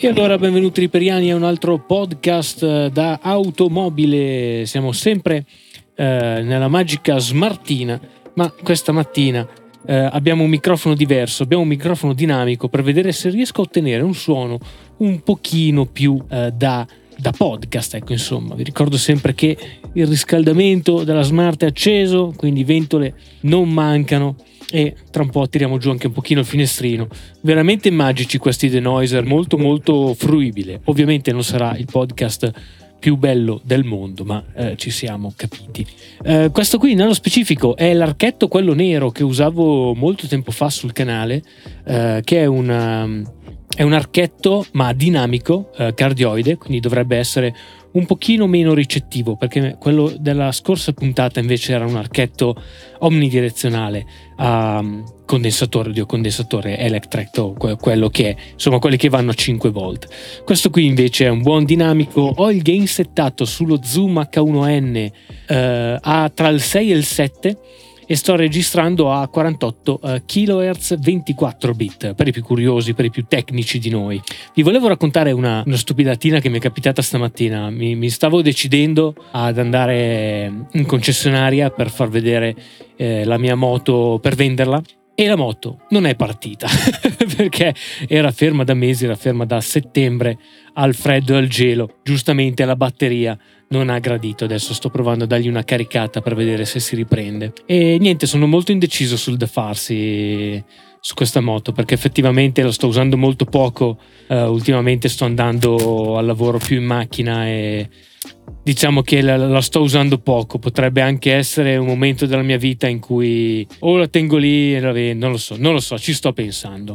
E allora benvenuti riperiani a un altro podcast eh, da automobile. Siamo sempre eh, nella magica Smartina, ma questa mattina eh, abbiamo un microfono diverso, abbiamo un microfono dinamico per vedere se riesco a ottenere un suono un pochino più eh, da, da podcast. Ecco, insomma, vi ricordo sempre che il riscaldamento della Smart è acceso, quindi ventole non mancano e tra un po' tiriamo giù anche un pochino il finestrino. Veramente magici questi denoiser, molto molto fruibile. Ovviamente non sarà il podcast più bello del mondo, ma eh, ci siamo capiti. Eh, questo qui nello specifico è l'archetto quello nero che usavo molto tempo fa sul canale, eh, che è una è un archetto ma dinamico, eh, cardioide, quindi dovrebbe essere un pochino meno ricettivo perché quello della scorsa puntata invece era un archetto omnidirezionale a um, condensatore, oddio condensatore electret quello che è, insomma quelli che vanno a 5 volt. Questo qui invece è un buon dinamico, ho il gain settato sullo Zoom H1N eh, a tra il 6 e il 7 e sto registrando a 48 uh, kHz 24 bit per i più curiosi, per i più tecnici di noi. Vi volevo raccontare una, una stupidatina che mi è capitata stamattina. Mi, mi, stavo decidendo ad andare in concessionaria per far vedere eh, la mia moto per venderla e la moto non è partita perché era ferma da mesi, era ferma da settembre al freddo e al gelo. Giustamente la batteria non ha gradito. Adesso sto provando a dargli una caricata per vedere se si riprende. E niente, sono molto indeciso sul da farsi su questa moto perché effettivamente lo sto usando molto poco. Uh, ultimamente sto andando al lavoro più in macchina e diciamo che la, la, sto usando poco. Potrebbe anche essere un momento della mia vita in cui o la tengo lì e la vendo. Non lo so, non lo so, ci sto pensando.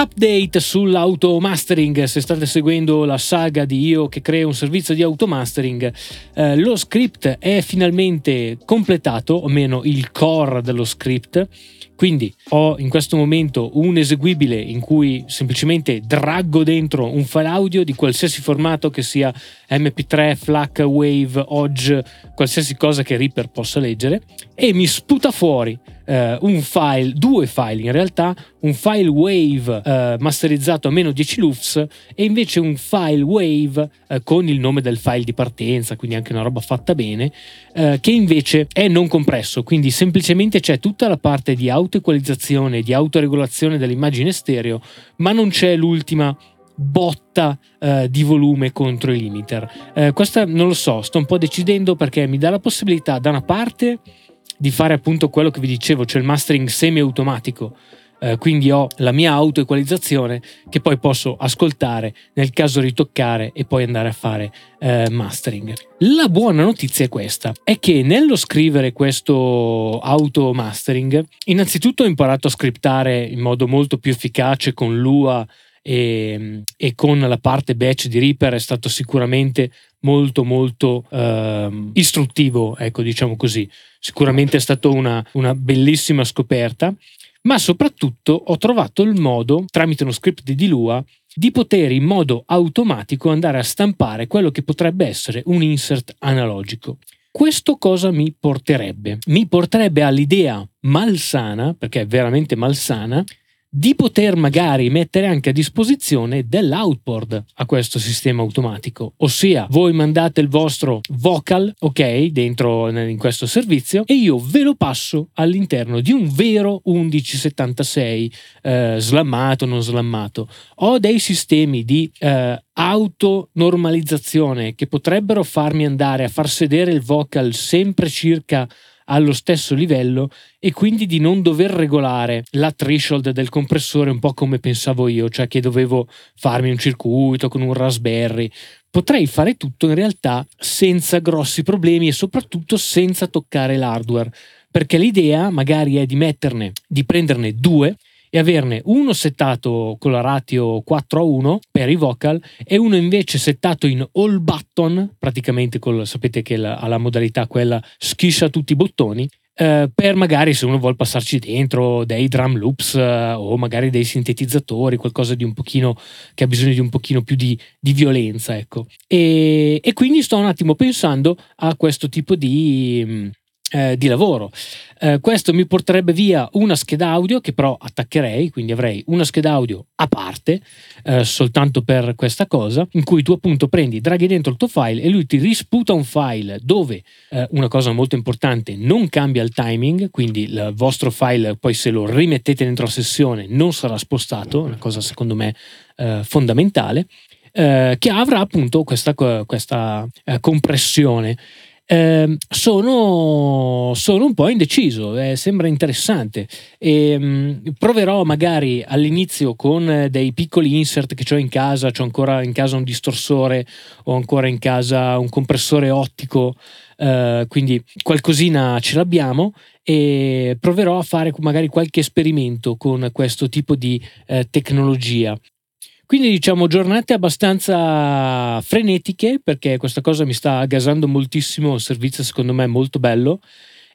Update sull'automastering, se state seguendo la saga di io che creo un servizio di automastering, eh, lo script è finalmente completato, o meno il core dello script. Quindi ho in questo momento un eseguibile in cui semplicemente draggo dentro un file audio di qualsiasi formato che sia MP3, FLAC, WAV, OGG, qualsiasi cosa che Reaper possa leggere e mi sputa fuori eh, un file, due file in realtà, un file WAV eh, masterizzato a meno 10 lufs e invece un file WAV eh, con il nome del file di partenza, quindi anche una roba fatta bene, eh, che invece è non compresso, quindi semplicemente c'è tutta la parte di autoequalizzazione, di autoregolazione dell'immagine stereo, ma non c'è l'ultima botta eh, di volume contro i limiter. Eh, questa non lo so, sto un po' decidendo perché mi dà la possibilità da una parte di fare appunto quello che vi dicevo, cioè il mastering semi-automatico. Eh, quindi ho la mia auto-equalizzazione che poi posso ascoltare, nel caso ritoccare e poi andare a fare eh, mastering. La buona notizia è questa, è che nello scrivere questo auto-mastering, innanzitutto ho imparato a scriptare in modo molto più efficace con Lua e, e, con la parte batch di Reaper è stato sicuramente molto molto uh, istruttivo, ecco diciamo così. Sicuramente è stata una, una bellissima scoperta, ma soprattutto ho trovato il modo, tramite uno script di Lua, di poter in modo automatico andare a stampare quello che potrebbe essere un insert analogico. Questo cosa mi porterebbe? Mi porterebbe all'idea malsana, perché è veramente malsana, di poter magari mettere anche a disposizione dell'outboard a questo sistema automatico, ossia voi mandate il vostro vocal, ok, dentro in questo servizio e io ve lo passo all'interno di un vero 1176 eh, slammato, non slammato. Ho dei sistemi di eh, autonormalizzazione che potrebbero farmi andare a far sedere il vocal sempre circa allo stesso livello e quindi di non dover regolare la threshold del compressore un po' come pensavo io, cioè che dovevo farmi un circuito con un Raspberry. Potrei fare tutto in realtà senza grossi problemi e soprattutto senza toccare l'hardware, perché l'idea magari è di metterne, di prenderne due e averne uno settato con la ratio 4 a 1 per i vocal e uno invece settato in all button, praticamente col, sapete che la, la modalità quella schiscia tutti i bottoni, eh, per magari se uno vuole passarci dentro dei drum loops eh, o magari dei sintetizzatori, qualcosa di un pochino che ha bisogno di un pochino più di, di violenza, ecco. E, e, quindi sto un attimo pensando a questo tipo di, eh, di lavoro. Eh, questo mi porterebbe via una scheda audio che però attaccherei, quindi avrei una scheda audio a parte eh, soltanto per questa cosa, in cui tu appunto prendi, draghi dentro il tuo file e lui ti risputa un file dove eh, una cosa molto importante non cambia il timing, quindi il vostro file poi se lo rimettete dentro la sessione non sarà spostato, una cosa secondo me eh, fondamentale. Eh, che avrà appunto questa, questa compressione eh, sono, sono, un po' indeciso, eh, sembra interessante. E, mh, mm, proverò magari all'inizio con dei piccoli insert che ho in casa, ho ancora in casa un distorsore, ho ancora in casa un compressore ottico, eh, quindi qualcosina ce l'abbiamo e proverò a fare magari qualche esperimento con questo tipo di eh, tecnologia. Quindi diciamo giornate abbastanza frenetiche perché questa cosa mi sta gasando moltissimo, il servizio secondo me è molto bello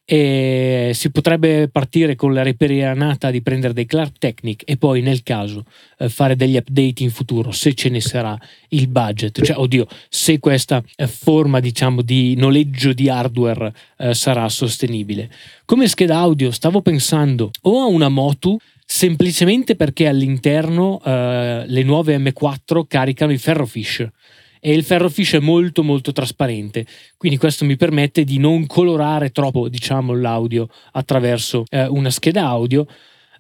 e si potrebbe partire con la reperianata di prendere dei Clark Technic e poi nel caso eh, fare degli update in futuro se ce ne sarà il budget, cioè oddio se questa eh, forma diciamo di noleggio di hardware eh, sarà sostenibile. Come scheda audio stavo pensando o a una Motu semplicemente perché all'interno eh, le nuove M4 caricano i ferrofish. E il ferrofish è molto molto trasparente. Quindi questo mi permette di non colorare troppo diciamo l'audio attraverso eh, una scheda audio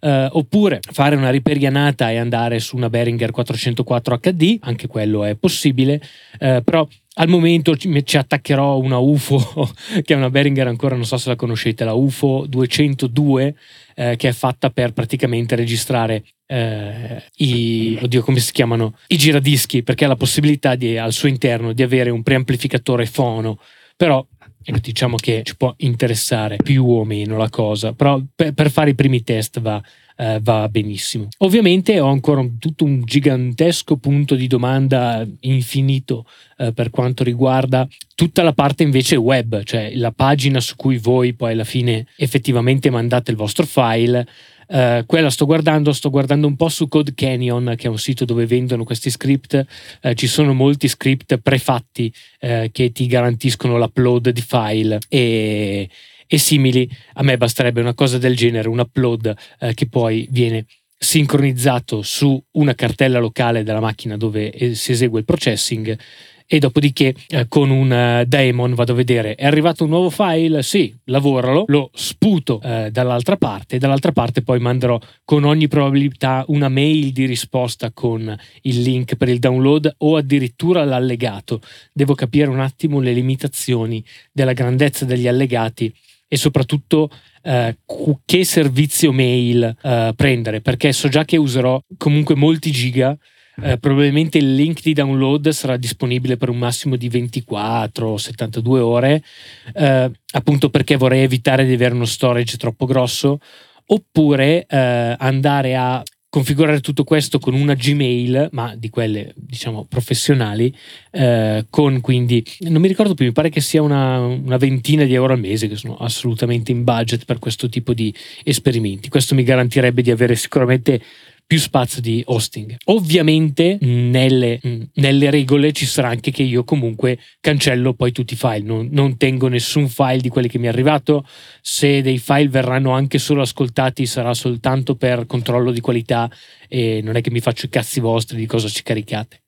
eh, oppure fare una riperianata e andare su una Behringer 404 HD anche quello è possibile eh, però al momento ci attaccherò una UFO che è una Behringer ancora non so se la conoscete la UFO 202 eh, che è fatta per praticamente registrare eh, i, oddio, come si chiamano? I giradischi, perché ha la possibilità di, al suo interno di avere un preamplificatore fono, però ecco, diciamo che ci può interessare più o meno la cosa, però per, per fare i primi test va, eh, va benissimo. Ovviamente ho ancora tutto un gigantesco punto di domanda infinito eh, per quanto riguarda tutta la parte invece web, cioè la pagina su cui voi poi alla fine effettivamente mandate il vostro file. Uh, quella sto guardando, sto guardando un po' su Code Canyon, che è un sito dove vendono questi script. Uh, ci sono molti script prefatti uh, che ti garantiscono l'upload di file e, e simili. A me basterebbe una cosa del genere, un upload eh, che poi viene sincronizzato su una cartella locale della macchina dove eh, si esegue il processing e dopodiché eh, con un uh, daemon vado a vedere è arrivato un nuovo file sì lavoralo lo sputo eh, dall'altra parte e dall'altra parte poi manderò con ogni probabilità una mail di risposta con il link per il download o addirittura l'allegato devo capire un attimo le limitazioni della grandezza degli allegati e soprattutto eh, che servizio mail eh, prendere, perché so già che userò comunque molti giga. Eh, probabilmente il link di download sarà disponibile per un massimo di 24 o 72 ore, eh, appunto perché vorrei evitare di avere uno storage troppo grosso, oppure eh, andare a configurare tutto questo con una Gmail, ma di quelle diciamo professionali, eh, con quindi non mi ricordo più, mi pare che sia una, una, ventina di euro al mese, che sono assolutamente in budget per questo tipo di esperimenti. Questo mi garantirebbe di avere sicuramente più spazio di hosting. Ovviamente nelle, nelle, regole ci sarà anche che io comunque cancello poi tutti i file, non, non, tengo nessun file di quelli che mi è arrivato, se dei file verranno anche solo ascoltati sarà soltanto per controllo di qualità e non è che mi faccio i cazzi vostri di cosa ci caricate.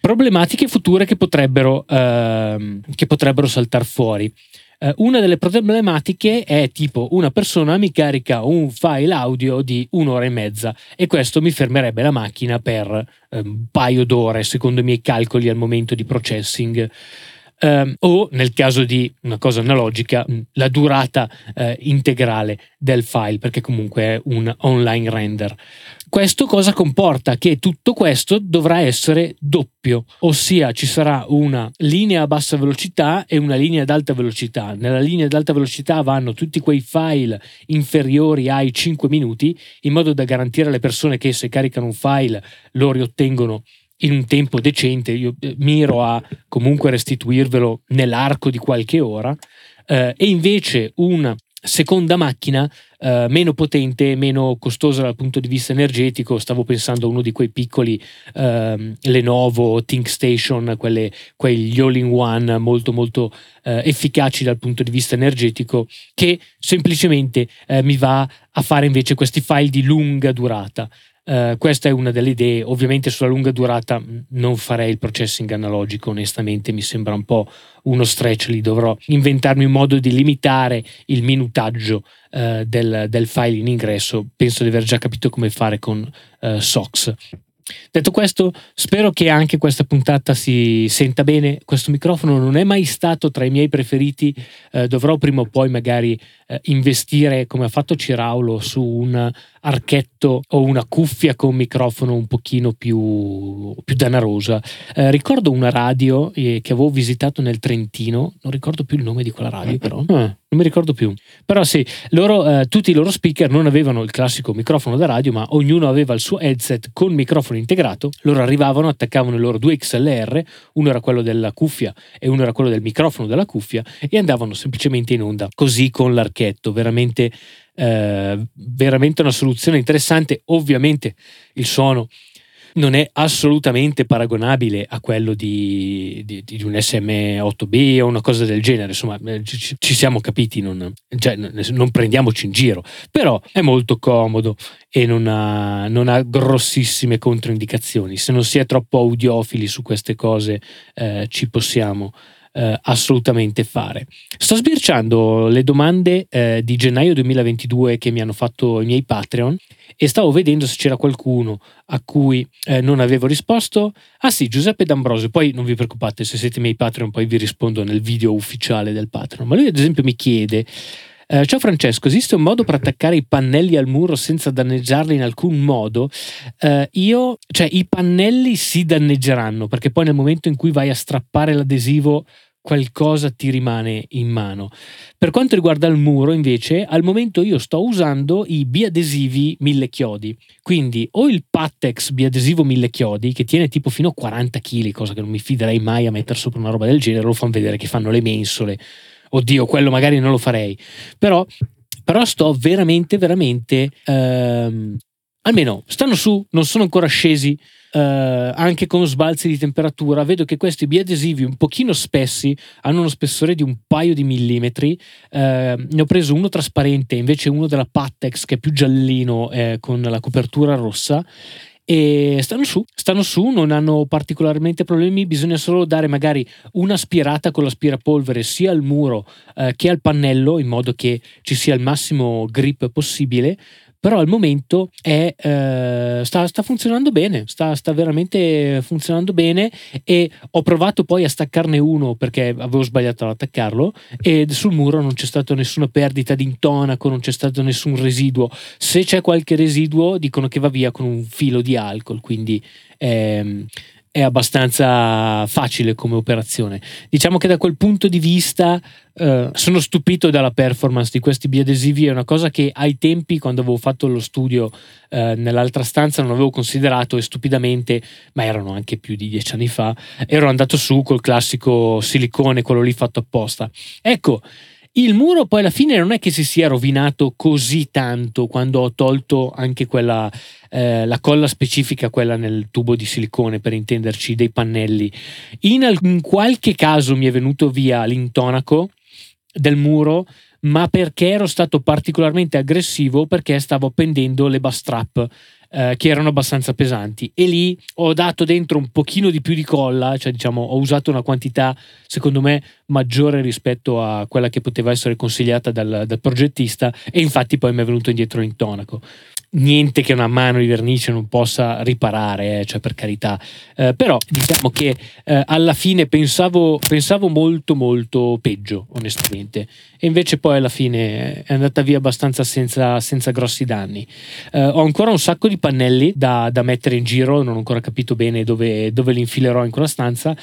Problematiche future che potrebbero, ehm, che potrebbero saltare fuori. Eh, una delle problematiche è tipo una persona mi carica un file audio di un'ora e mezza e questo mi fermerebbe la macchina per eh, un paio d'ore secondo i miei calcoli al momento di processing. Um, o nel caso di una cosa analogica, la durata uh, integrale del file, perché comunque è un online render. Questo cosa comporta? Che tutto questo dovrà essere doppio, ossia ci sarà una linea a bassa velocità e una linea ad alta velocità. Nella linea ad alta velocità vanno tutti quei file inferiori ai 5 minuti, in modo da garantire alle persone che se caricano un file lo riottengono in un tempo decente. Io eh, miro a comunque restituirvelo nell'arco di qualche ora. Eh, e invece una seconda macchina eh, meno potente, meno costosa dal punto di vista energetico. Stavo pensando a uno di quei piccoli eh, Lenovo ThinkStation, quelle, quegli all-in-one molto molto eh, efficaci dal punto di vista energetico, che semplicemente eh, mi va a fare invece questi file di lunga durata. Uh, questa è una delle idee. Ovviamente sulla lunga durata non farei il processing analogico, onestamente mi sembra un po' uno stretch, lì dovrò inventarmi un modo di limitare il minutaggio uh, del, del, file in ingresso. Penso di aver già capito come fare con uh, SOX. Detto questo, spero che anche questa puntata si senta bene. Questo microfono non è mai stato tra i miei preferiti, eh, dovrò prima o poi magari eh, investire, come ha fatto Ciraulo, su un archetto o una cuffia con un microfono un pochino più, più danarosa. Eh, ricordo una radio eh, che avevo visitato nel Trentino, non ricordo più il nome di quella radio però, eh, non mi ricordo più. Però sì, loro, eh, tutti i loro speaker non avevano il classico microfono da radio, ma ognuno aveva il suo headset con microfono integrato. Loro arrivavano, attaccavano i loro due XLR, uno era quello della cuffia e uno era quello del microfono della cuffia e andavano semplicemente in onda, così con l'archetto, veramente eh, veramente una soluzione interessante. Ovviamente il suono non è assolutamente paragonabile a quello di, di, di, un SM8B o una cosa del genere, insomma eh, ci, ci siamo capiti, non, cioè, non, prendiamoci in giro, però è molto comodo e non ha, non ha, grossissime controindicazioni, se non si è troppo audiofili su queste cose eh, ci possiamo eh, assolutamente fare. Sto sbirciando le domande eh, di gennaio 2022 che mi hanno fatto i miei Patreon e stavo vedendo se c'era qualcuno a cui eh, non avevo risposto. Ah sì, Giuseppe D'Ambrosio, poi non vi preoccupate se siete miei Patreon, poi vi rispondo nel video ufficiale del Patreon. Ma lui ad esempio mi chiede Uh, ciao Francesco, esiste un modo per attaccare i pannelli al muro senza danneggiarli in alcun modo? Uh, io, cioè, i pannelli si danneggeranno perché poi nel momento in cui vai a strappare l'adesivo qualcosa ti rimane in mano. Per quanto riguarda il muro, invece, al momento io sto usando i biadesivi mille chiodi. Quindi o il Pattex biadesivo mille chiodi, che tiene tipo fino a 40 kg, cosa che non mi fiderei mai a mettere sopra una roba del genere, lo fanno vedere che fanno le mensole oddio, quello magari non lo farei. Però, però sto veramente, veramente... Ehm, almeno stanno su, non sono ancora scesi. Eh, anche con sbalzi di temperatura vedo che questi biadesivi un pochino spessi hanno uno spessore di un paio di millimetri eh, ne ho preso uno trasparente invece uno della Pattex che è più giallino eh, con la copertura rossa e stanno su, stanno su, non hanno particolarmente problemi, bisogna solo dare magari una spirata con l'aspirapolvere sia al muro eh, che al pannello in modo che ci sia il massimo grip possibile però al momento è, eh, sta, sta, funzionando bene, sta, sta, veramente funzionando bene e ho provato poi a staccarne uno perché avevo sbagliato ad attaccarlo e sul muro non c'è stata nessuna perdita di intonaco, non c'è stato nessun residuo. Se c'è qualche residuo dicono che va via con un filo di alcol, quindi... Ehm, è abbastanza facile come operazione. Diciamo che da quel punto di vista eh, sono stupito dalla performance di questi biadesivi, è una cosa che ai tempi quando avevo fatto lo studio eh, nell'altra stanza non avevo considerato e stupidamente, ma erano anche più di dieci anni fa, ero andato su col classico silicone, quello lì fatto apposta. Ecco, il muro poi alla fine non è che si sia rovinato così tanto quando ho tolto anche quella, eh, la colla specifica, quella nel tubo di silicone per intenderci, dei pannelli. In, in qualche caso mi è venuto via l'intonaco del muro, ma perché ero stato particolarmente aggressivo perché stavo appendendo le bus strap eh, che erano abbastanza pesanti. E lì ho dato dentro un pochino di più di colla, cioè diciamo ho usato una quantità secondo me maggiore rispetto a quella che poteva essere consigliata dal, dal progettista e infatti poi mi è venuto indietro l'intonaco niente che una mano di vernice non possa riparare, eh, cioè per carità. Eh, però diciamo che eh, alla fine pensavo, pensavo, molto molto peggio, onestamente. E invece poi alla fine è andata via abbastanza senza, senza grossi danni. Eh, ho ancora un sacco di pannelli da, da, mettere in giro, non ho ancora capito bene dove, dove li infilerò in quella stanza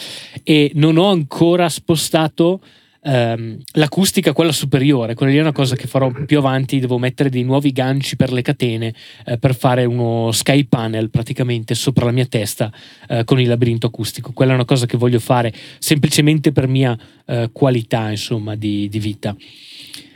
e non ho ancora spostato ehm, l'acustica, quella superiore, quella lì è una cosa che farò più avanti, devo mettere dei nuovi ganci per le catene eh, per fare uno sky panel praticamente sopra la mia testa eh, con il labirinto acustico. Quella è una cosa che voglio fare semplicemente per mia eh, qualità insomma di, di vita.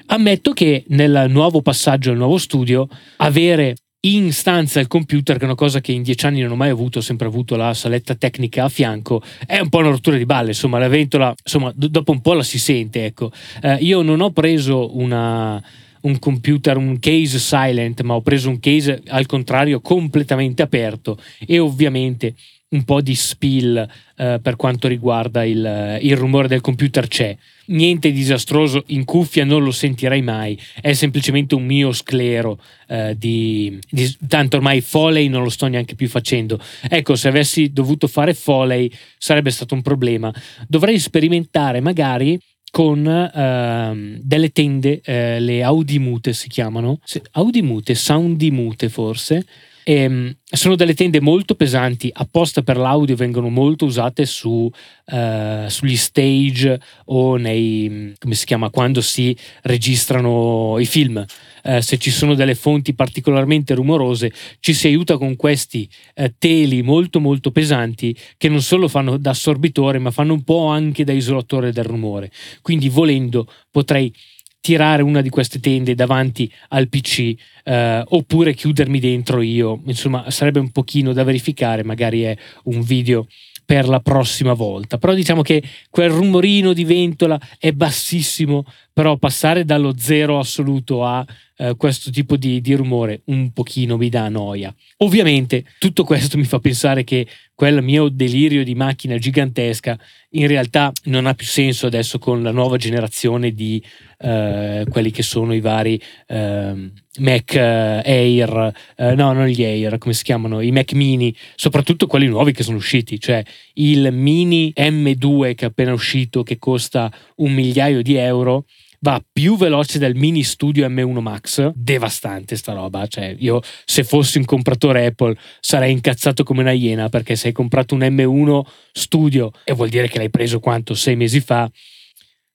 Ammetto che nel nuovo passaggio al nuovo studio avere in stanza il computer, che è una cosa che in dieci anni non ho mai avuto, ho sempre avuto la saletta tecnica a fianco, è un po' una rottura di balle, insomma, la ventola, insomma, d- dopo un po' la si sente, ecco. Eh, io non ho preso una, un computer, un case silent, ma ho preso un case al contrario completamente aperto e ovviamente un po' di spill eh, per quanto riguarda il, il, rumore del computer c'è. Niente disastroso, in cuffia non lo sentirai mai, è semplicemente un mio sclero eh, di, di, Tanto ormai Foley non lo sto neanche più facendo. Ecco, se avessi dovuto fare Foley sarebbe stato un problema. Dovrei sperimentare magari con uh, delle tende, uh, le Audimute si chiamano, Audimute, Soundimute forse, e, um, sono delle tende molto pesanti, apposta per l'audio, vengono molto usate su, uh, sugli stage o nei, come si chiama, quando si registrano i film. Uh, se ci sono delle fonti particolarmente rumorose, ci si aiuta con questi uh, teli molto molto pesanti che non solo fanno da assorbitore, ma fanno un po' anche da isolatore del rumore. Quindi volendo potrei tirare una di queste tende davanti al PC eh, oppure chiudermi dentro io. Insomma, sarebbe un pochino da verificare, magari è un video per la prossima volta. Però diciamo che quel rumorino di ventola è bassissimo, però passare dallo zero assoluto a eh, questo tipo di, di, rumore un pochino mi dà noia. Ovviamente tutto questo mi fa pensare che quel mio delirio di macchina gigantesca in realtà non ha più senso adesso con la nuova generazione di eh, quelli che sono i vari eh, Mac Air, eh, no non gli Air, come si chiamano, i Mac mini, soprattutto quelli nuovi che sono usciti, cioè il mini M2 che è appena uscito che costa un migliaio di euro va più veloce del mini studio M1 Max. Devastante sta roba. Cioè, io se fossi un compratore Apple sarei incazzato come una iena perché se hai comprato un M1 studio e vuol dire che l'hai preso quanto? Sei mesi fa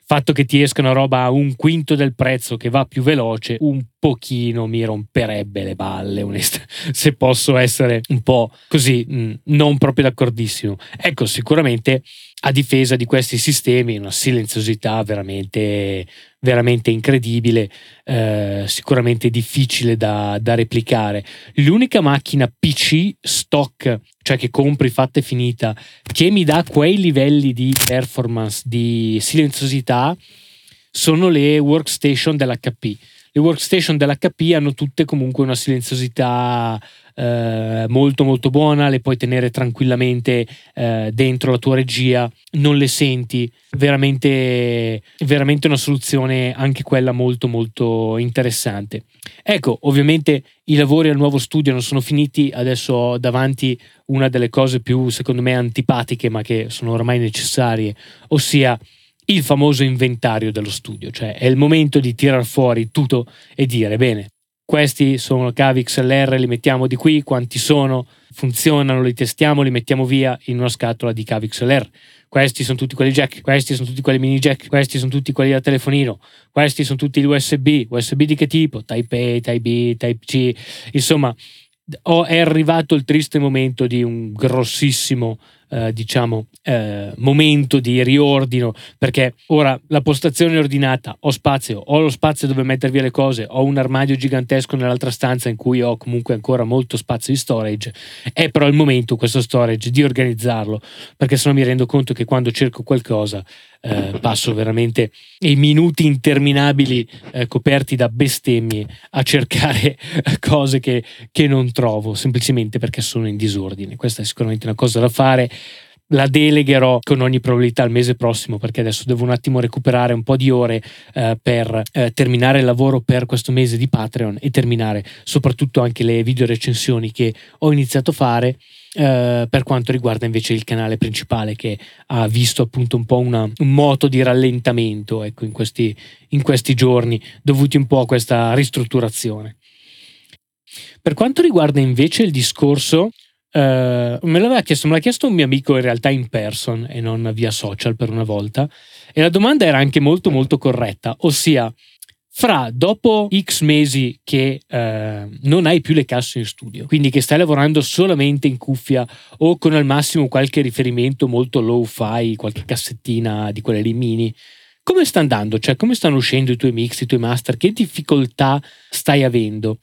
fatto che ti esca una roba a un quinto del prezzo che va più veloce, un pochino mi romperebbe le balle, onesta, se posso essere un po' così, mm, non proprio d'accordissimo. Ecco, sicuramente a difesa di questi sistemi una silenziosità veramente, veramente incredibile, eh, sicuramente difficile da, da, replicare. L'unica macchina PC stock, cioè che compri fatta e finita, che mi dà quei livelli di performance, di silenziosità, sono le workstation dell'HP. Le workstation dell'HP hanno tutte comunque una silenziosità eh, molto molto buona, le puoi tenere tranquillamente eh, dentro la tua regia, non le senti, veramente, veramente una soluzione anche quella molto molto interessante. Ecco, ovviamente i lavori al nuovo studio non sono finiti, adesso ho davanti una delle cose più secondo me antipatiche ma che sono ormai necessarie, ossia il famoso inventario dello studio, cioè è il momento di tirar fuori tutto e dire bene, questi sono cavi XLR, li mettiamo di qui, quanti sono, funzionano, li testiamo, li mettiamo via in una scatola di cavi XLR. Questi sono tutti quelli jack, questi sono tutti quelli mini jack, questi sono tutti quelli da telefonino, questi sono tutti gli USB, USB di che tipo? Type A, Type B, Type C, insomma è arrivato il triste momento di un grossissimo eh, diciamo, eh, momento di riordino, perché ora la postazione è ordinata, ho spazio, ho lo spazio dove mettere via le cose, ho un armadio gigantesco nell'altra stanza in cui ho comunque ancora molto spazio di storage, è però il momento questo storage di organizzarlo, perché se no mi rendo conto che quando cerco qualcosa eh, passo veramente i minuti interminabili eh, coperti da bestemmie a cercare cose che, che non trovo semplicemente perché sono in disordine. Questa è sicuramente una cosa da fare la delegherò con ogni probabilità al mese prossimo perché adesso devo un attimo recuperare un po' di ore eh, per eh, terminare il lavoro per questo mese di Patreon e terminare soprattutto anche le video recensioni che ho iniziato a fare eh, per quanto riguarda invece il canale principale che ha visto appunto un po' una, un moto di rallentamento ecco, in, questi, in questi giorni dovuti un po' a questa ristrutturazione. Per quanto riguarda invece il discorso Uh, me l'aveva chiesto, me l'ha chiesto un mio amico in realtà in person e non via social per una volta. E la domanda era anche molto molto corretta, ossia fra dopo X mesi che uh, non hai più le casse in studio, quindi che stai lavorando solamente in cuffia o con al massimo qualche riferimento molto low fi, qualche cassettina di quelle lì mini, come sta andando? Cioè, come stanno uscendo i tuoi mix, i tuoi master? Che difficoltà stai avendo?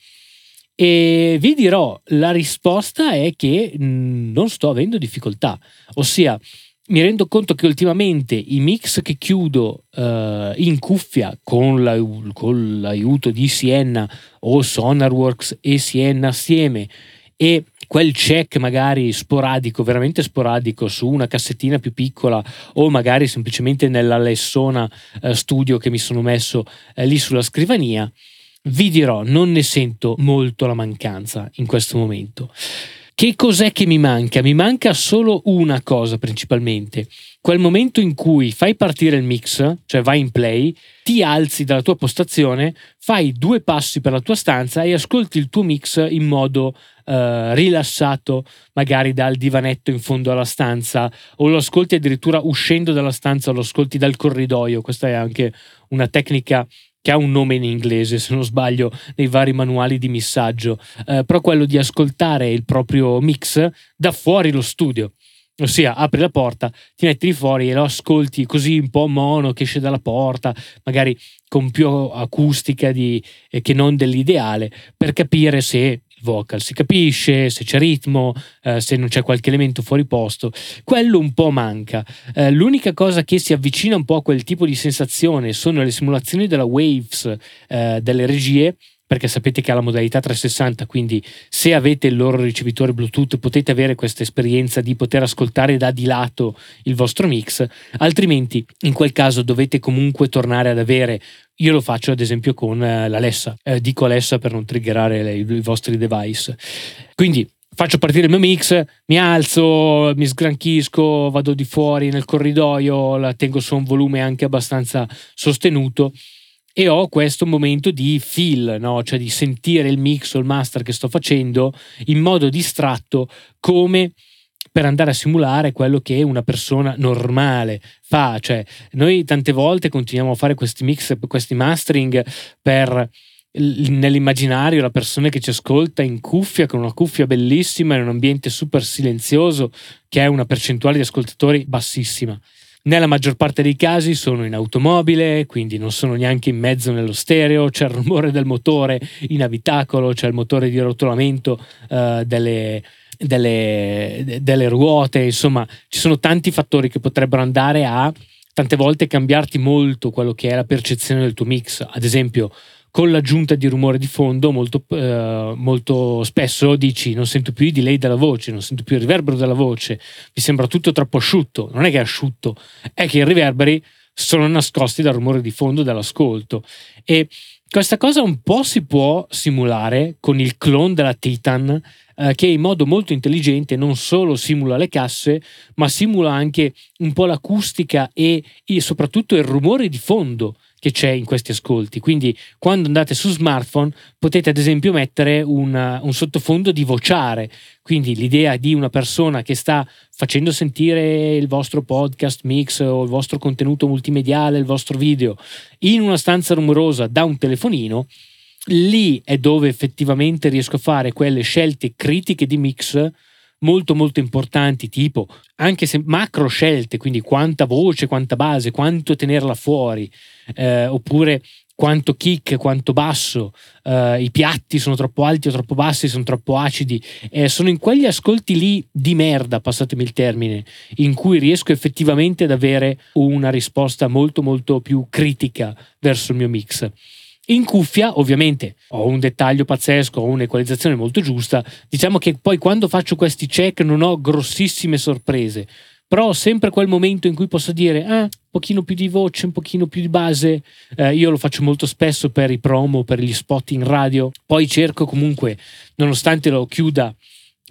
E vi dirò, la risposta è che mm, non sto avendo difficoltà, ossia mi rendo conto che ultimamente i mix che chiudo uh, in cuffia con, la, con, l'aiuto di Sienna o Sonarworks e Sienna assieme e quel check magari sporadico, veramente sporadico su una cassettina più piccola o magari semplicemente nella lessona uh, studio che mi sono messo uh, lì sulla scrivania, vi dirò, non ne sento molto la mancanza in questo momento. Che cos'è che mi manca? Mi manca solo una cosa principalmente. Quel momento in cui fai partire il mix, cioè vai in play, ti alzi dalla tua postazione, fai due passi per la tua stanza e ascolti il tuo mix in modo Uh, rilassato magari dal divanetto in fondo alla stanza o lo ascolti addirittura uscendo dalla stanza lo ascolti dal corridoio questa è anche una tecnica che ha un nome in inglese, se non sbaglio, nei vari manuali di missaggio, eh, però quello di ascoltare il proprio mix da fuori lo studio. Ossia, apri la porta, ti metti lì fuori e lo ascolti così un po' mono che esce dalla porta, magari con più acustica di, eh, che non dell'ideale, per capire se vocal, si capisce se c'è ritmo, eh, se non c'è qualche elemento fuori posto, quello un po' manca. Eh, l'unica cosa che si avvicina un po' a quel tipo di sensazione sono le simulazioni della Waves eh, delle regie perché sapete che ha la modalità 360, quindi se avete il loro ricevitore Bluetooth potete avere questa esperienza di poter ascoltare da di lato il vostro mix, altrimenti in quel caso dovete comunque tornare ad avere io lo faccio ad esempio con eh, l'Alessa, eh, dico Alessa per non triggerare le, i vostri device. Quindi faccio partire il mio mix, mi alzo, mi sgranchisco, vado di fuori nel corridoio, la tengo su un volume anche abbastanza sostenuto e ho questo momento di feel, no? cioè di sentire il mix o il master che sto facendo in modo distratto come per andare a simulare quello che una persona normale fa. Cioè, noi tante volte continuiamo a fare questi mix, questi mastering per nell'immaginario la persona che ci ascolta in cuffia con una cuffia bellissima in un ambiente super silenzioso che è una percentuale di ascoltatori bassissima nella maggior parte dei casi sono in automobile, quindi non sono neanche in mezzo nello stereo, c'è il rumore del motore in abitacolo, c'è il motore di rotolamento uh, delle, delle, delle ruote, insomma ci sono tanti fattori che potrebbero andare a tante volte cambiarti molto quello che è la percezione del tuo mix. Ad esempio, con l'aggiunta di rumore di fondo molto, eh, molto, spesso dici non sento più i delay della voce, non sento più il riverbero della voce, mi sembra tutto troppo asciutto, non è che è asciutto, è che i riverberi sono nascosti dal rumore di fondo dell'ascolto. E questa cosa un po' si può simulare con il clone della Titan eh, che in modo molto intelligente non solo simula le casse ma simula anche un po' l'acustica e, e soprattutto il rumore di fondo che c'è in questi ascolti. Quindi quando andate su smartphone potete ad esempio mettere una, un sottofondo di vociare, quindi l'idea di una persona che sta facendo sentire il vostro podcast mix o il vostro contenuto multimediale, il vostro video in una stanza rumorosa da un telefonino, lì è dove effettivamente riesco a fare quelle scelte critiche di mix molto molto importanti, tipo anche se macro scelte, quindi quanta voce, quanta base, quanto tenerla fuori, eh, oppure quanto kick, quanto basso, eh, i piatti sono troppo alti o troppo bassi, sono troppo acidi. Eh, sono in quegli ascolti lì di merda, passatemi il termine, in cui riesco effettivamente ad avere una risposta molto molto più critica verso il mio mix. In cuffia, ovviamente, ho un dettaglio pazzesco, ho un'equalizzazione molto giusta. Diciamo che poi quando faccio questi check non ho grossissime sorprese, però ho sempre quel momento in cui posso dire, ah, pochino più di voce, un pochino più di base. Eh, io lo faccio molto spesso per i promo, per gli spot in radio. Poi cerco comunque, nonostante lo chiuda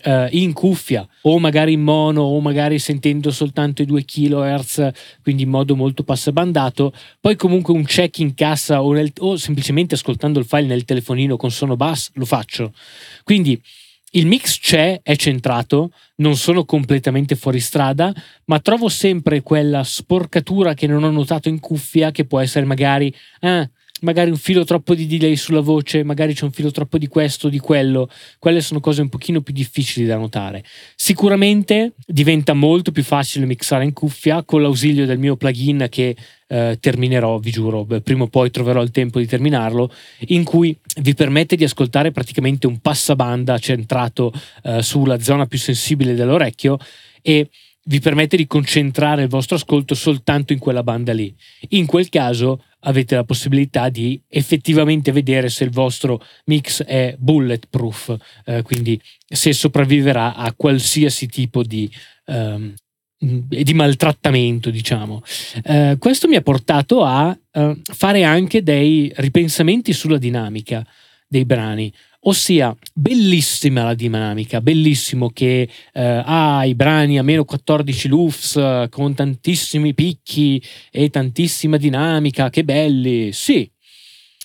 uh, in cuffia o magari in mono o magari sentendo soltanto i 2 kHz, quindi in modo molto passabandato, poi comunque un check in cassa o, nel, o semplicemente ascoltando il file nel telefonino con suono bass lo faccio. Quindi il mix c'è, è centrato, non sono completamente fuori strada, ma trovo sempre quella sporcatura che non ho notato in cuffia che può essere magari ah, magari un filo troppo di delay sulla voce, magari c'è un filo troppo di questo, di quello. Quelle sono cose un pochino più difficili da notare. Sicuramente diventa molto più facile mixare in cuffia con l'ausilio del mio plugin che eh, terminerò, vi giuro, prima o poi troverò il tempo di terminarlo, in cui vi permette di ascoltare praticamente un passabanda centrato eh, sulla zona più sensibile dell'orecchio e vi permette di concentrare il vostro ascolto soltanto in quella banda lì. In quel caso avete la possibilità di effettivamente vedere se il vostro mix è bulletproof, eh, quindi se sopravviverà a qualsiasi tipo di, um, di maltrattamento, diciamo. Eh, questo mi ha portato a uh, fare anche dei ripensamenti sulla dinamica dei brani. Ossia, bellissima la dinamica, bellissimo che eh, ha i brani a meno 14 lufs con tantissimi picchi e tantissima dinamica, che belli, sì.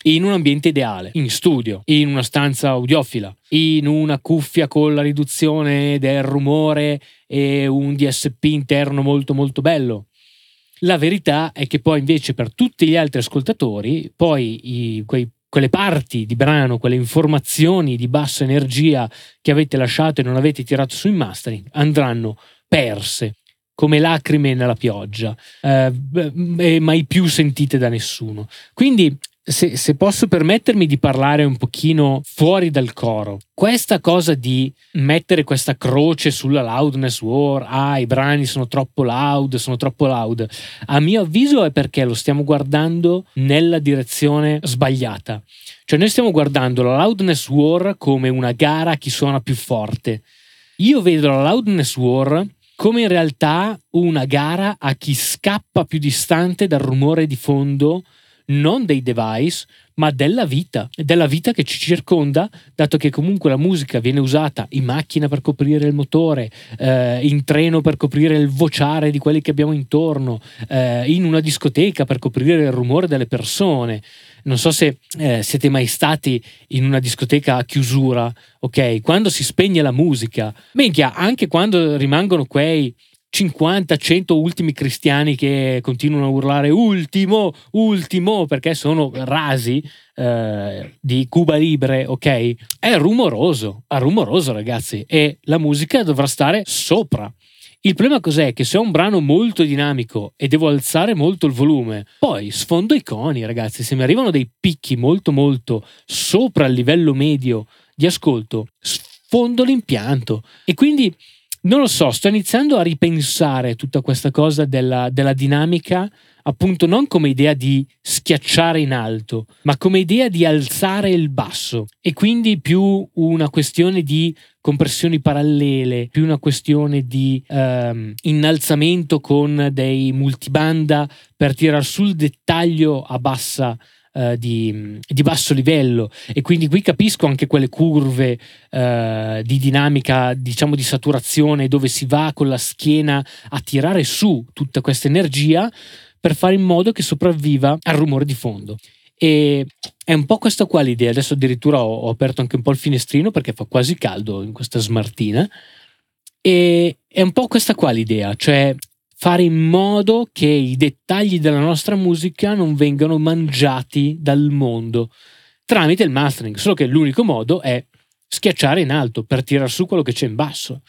In un ambiente ideale, in studio, in una stanza audiofila, in una cuffia con la riduzione del rumore e un DSP interno molto molto bello. La verità è che poi invece per tutti gli altri ascoltatori, poi i, quei quelle parti di brano, quelle informazioni di bassa energia che avete lasciato e non avete tirato su in mastering andranno perse come lacrime nella pioggia, eh, e mai più sentite da nessuno. Quindi se, se, posso permettermi di parlare un pochino fuori dal coro, questa cosa di mettere questa croce sulla loudness war, ah i brani sono troppo loud, sono troppo loud, a mio avviso è perché lo stiamo guardando nella direzione sbagliata. Cioè noi stiamo guardando la loudness war come una gara a chi suona più forte. Io vedo la loudness war come in realtà una gara a chi scappa più distante dal rumore di fondo non dei device, ma della vita, della vita che ci circonda, dato che comunque la musica viene usata in macchina per coprire il motore, eh, in treno per coprire il vociare di quelli che abbiamo intorno, eh, in una discoteca per coprire il rumore delle persone. Non so se eh, siete mai stati in una discoteca a chiusura, ok? Quando si spegne la musica, minchia, anche quando rimangono quei 50-100 ultimi cristiani che continuano a urlare ultimo, ultimo, perché sono rasi eh, di Cuba Libre, ok? È rumoroso, è rumoroso ragazzi, e la musica dovrà stare sopra. Il problema cos'è? Che se ho un brano molto dinamico e devo alzare molto il volume, poi sfondo i coni, ragazzi. Se mi arrivano dei picchi molto molto sopra il livello medio di ascolto, sfondo l'impianto. E quindi non lo so, sto iniziando a ripensare tutta questa cosa della, della dinamica, appunto non come idea di schiacciare in alto, ma come idea di alzare il basso. E quindi più una questione di compressioni parallele, più una questione di ehm, innalzamento con dei multibanda per tirar sul dettaglio a bassa Uh, di, di, basso livello e quindi qui capisco anche quelle curve uh, di dinamica, diciamo di saturazione, dove si va con la schiena a tirare su tutta questa energia per fare in modo che sopravviva al rumore di fondo. E è un po' questa qua l'idea. Adesso addirittura ho, ho aperto anche un po' il finestrino perché fa quasi caldo in questa smartina. E è un po' questa qua l'idea, cioè fare in modo che i dettagli della nostra musica non vengano mangiati dal mondo tramite il mastering, solo che l'unico modo è schiacciare in alto per tirare su quello che c'è in basso.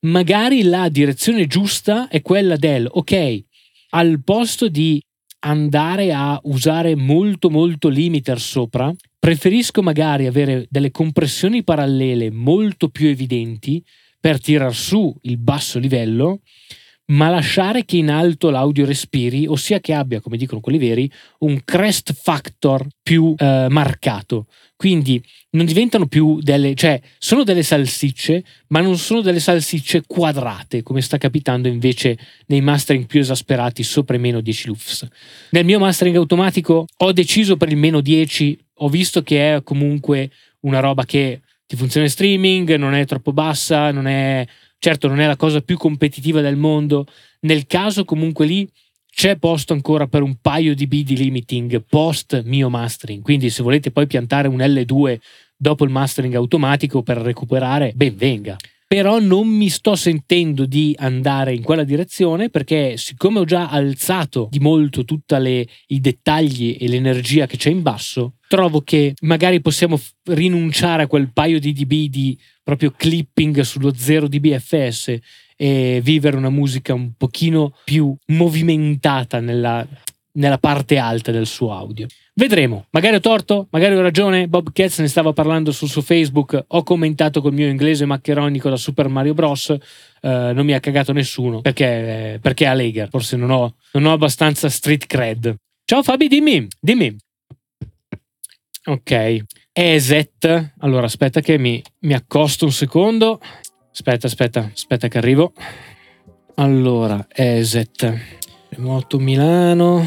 Magari la direzione giusta è quella del ok, al posto di andare a usare molto molto limiter sopra, preferisco magari avere delle compressioni parallele molto più evidenti per tirar su il basso livello ma lasciare che in alto l'audio respiri, ossia che abbia, come dicono quelli veri, un crest factor più eh, marcato. Quindi non diventano più delle, cioè sono delle salsicce, ma non sono delle salsicce quadrate, come sta capitando invece nei mastering più esasperati sopra i meno 10 lufs. Nel mio mastering automatico ho deciso per il meno 10, ho visto che è comunque una roba che ti funziona in streaming, non è troppo bassa, non è Certo non è la cosa più competitiva del mondo, nel caso comunque lì c'è posto ancora per un paio di B di limiting post mio mastering, quindi se volete poi piantare un L2 dopo il mastering automatico per recuperare, ben venga. però non mi sto sentendo di andare in quella direzione perché siccome ho già alzato di molto tutti i dettagli e l'energia che c'è in basso, trovo che magari possiamo rinunciare a quel paio di dB di proprio clipping sullo 0 dB FS e vivere una musica un pochino più movimentata nella, nella parte alta del suo audio. Vedremo, magari ho torto, magari ho ragione. Bob Katz ne stava parlando sul suo Facebook. Ho commentato col mio inglese maccheronico da Super Mario Bros. Uh, non mi ha cagato nessuno perché, eh, perché a Lega. Forse non ho, non ho abbastanza street cred. Ciao Fabi, dimmi, dimmi. Ok, ESET. Allora aspetta che mi, mi accosto un secondo. Aspetta, aspetta, aspetta che arrivo. Allora, ESET. Remoto Milano.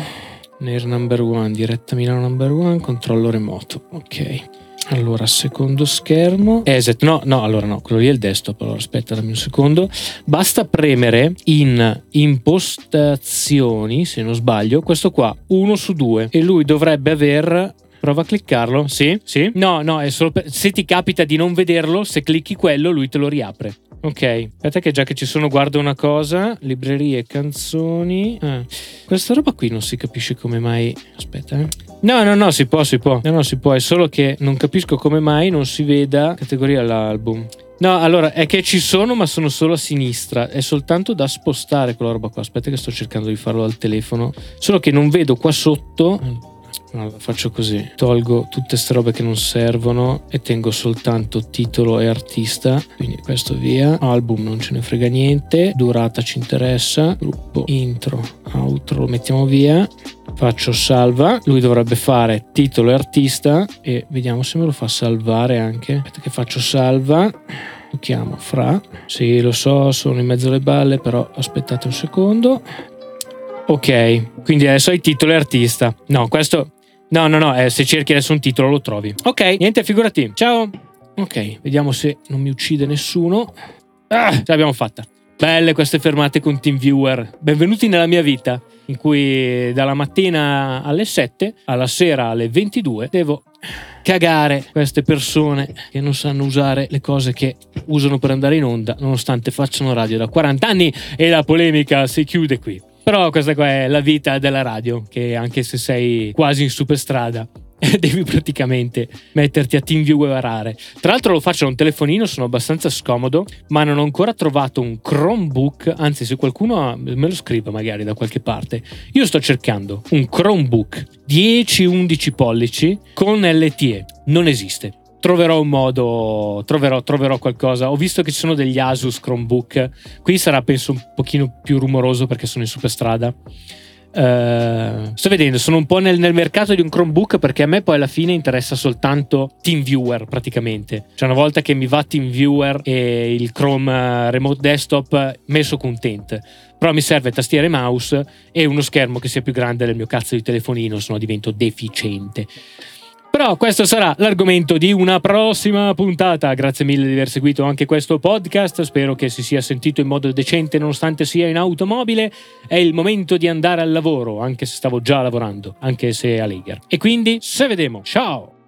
Nair number one, diretta Milano number one, controllo remoto. Ok. Allora, secondo schermo. Eset, no, no, allora no, quello lì è il desktop. Allora, aspetta, dammi un secondo. Basta premere in impostazioni, se non sbaglio, questo qua, uno su due. E lui dovrebbe aver Prova a cliccarlo. Sì? Sì? No, no, è solo per... se ti capita di non vederlo, se clicchi quello, lui te lo riapre. Ok, aspetta che già che ci sono guardo una cosa, librerie, canzoni. Ah, questa roba qui non si capisce come mai. Aspetta, eh. No, no, no, si può, si può. No, no, si può, è solo che non capisco come mai non si veda categoria l'album. No, allora è che ci sono, ma sono solo a sinistra. È soltanto da spostare quella roba qua. Aspetta, che sto cercando di farlo al telefono. Solo che non vedo qua sotto. Allora, faccio così, tolgo tutte queste robe che non servono e tengo soltanto titolo e artista, quindi questo via, album non ce ne frega niente, durata ci interessa, gruppo, intro, outro lo mettiamo via, faccio salva, lui dovrebbe fare titolo e artista e vediamo se me lo fa salvare anche, aspetta che faccio salva, lo chiamo Fra, sì lo so sono in mezzo alle balle però aspettate un secondo, Ok, quindi adesso hai titolo e artista. No, questo No, no, no, eh, se cerchi adesso un titolo lo trovi. Ok, niente, figurati. Ciao. Ok, vediamo se non mi uccide nessuno. Ah, ce l'abbiamo fatta. Belle queste fermate con TeamViewer. Benvenuti nella mia vita, in cui dalla mattina alle 7 alla sera alle 22 devo cagare queste persone che non sanno usare le cose che usano per andare in onda, nonostante facciano radio da 40 anni e la polemica si chiude qui. Però questa qua è la vita della radio, che anche se sei quasi in superstrada, devi praticamente metterti a TeamViewerare. Tra l'altro lo faccio da un telefonino, sono abbastanza scomodo, ma non ho ancora trovato un Chromebook, anzi se qualcuno me lo scrive magari da qualche parte. Io sto cercando un Chromebook 10-11 pollici con LTE, non esiste troverò un modo, troverò, troverò, qualcosa. Ho visto che ci sono degli Asus Chromebook. Qui sarà, penso, un pochino più rumoroso perché sono in superstrada. Uh, sto vedendo, sono un po' nel, nel, mercato di un Chromebook perché a me poi alla fine interessa soltanto TeamViewer praticamente. Cioè una volta che mi va TeamViewer e il Chrome uh, Remote Desktop, messo contento. Però mi serve tastiera e mouse e uno schermo che sia più grande del mio cazzo di telefonino, se divento deficiente. Però questo sarà l'argomento di una prossima puntata. Grazie mille di aver seguito anche questo podcast. Spero che si sia sentito in modo decente nonostante sia in automobile. È il momento di andare al lavoro, anche se stavo già lavorando, anche se a Leger. E quindi, se vedemo. Ciao!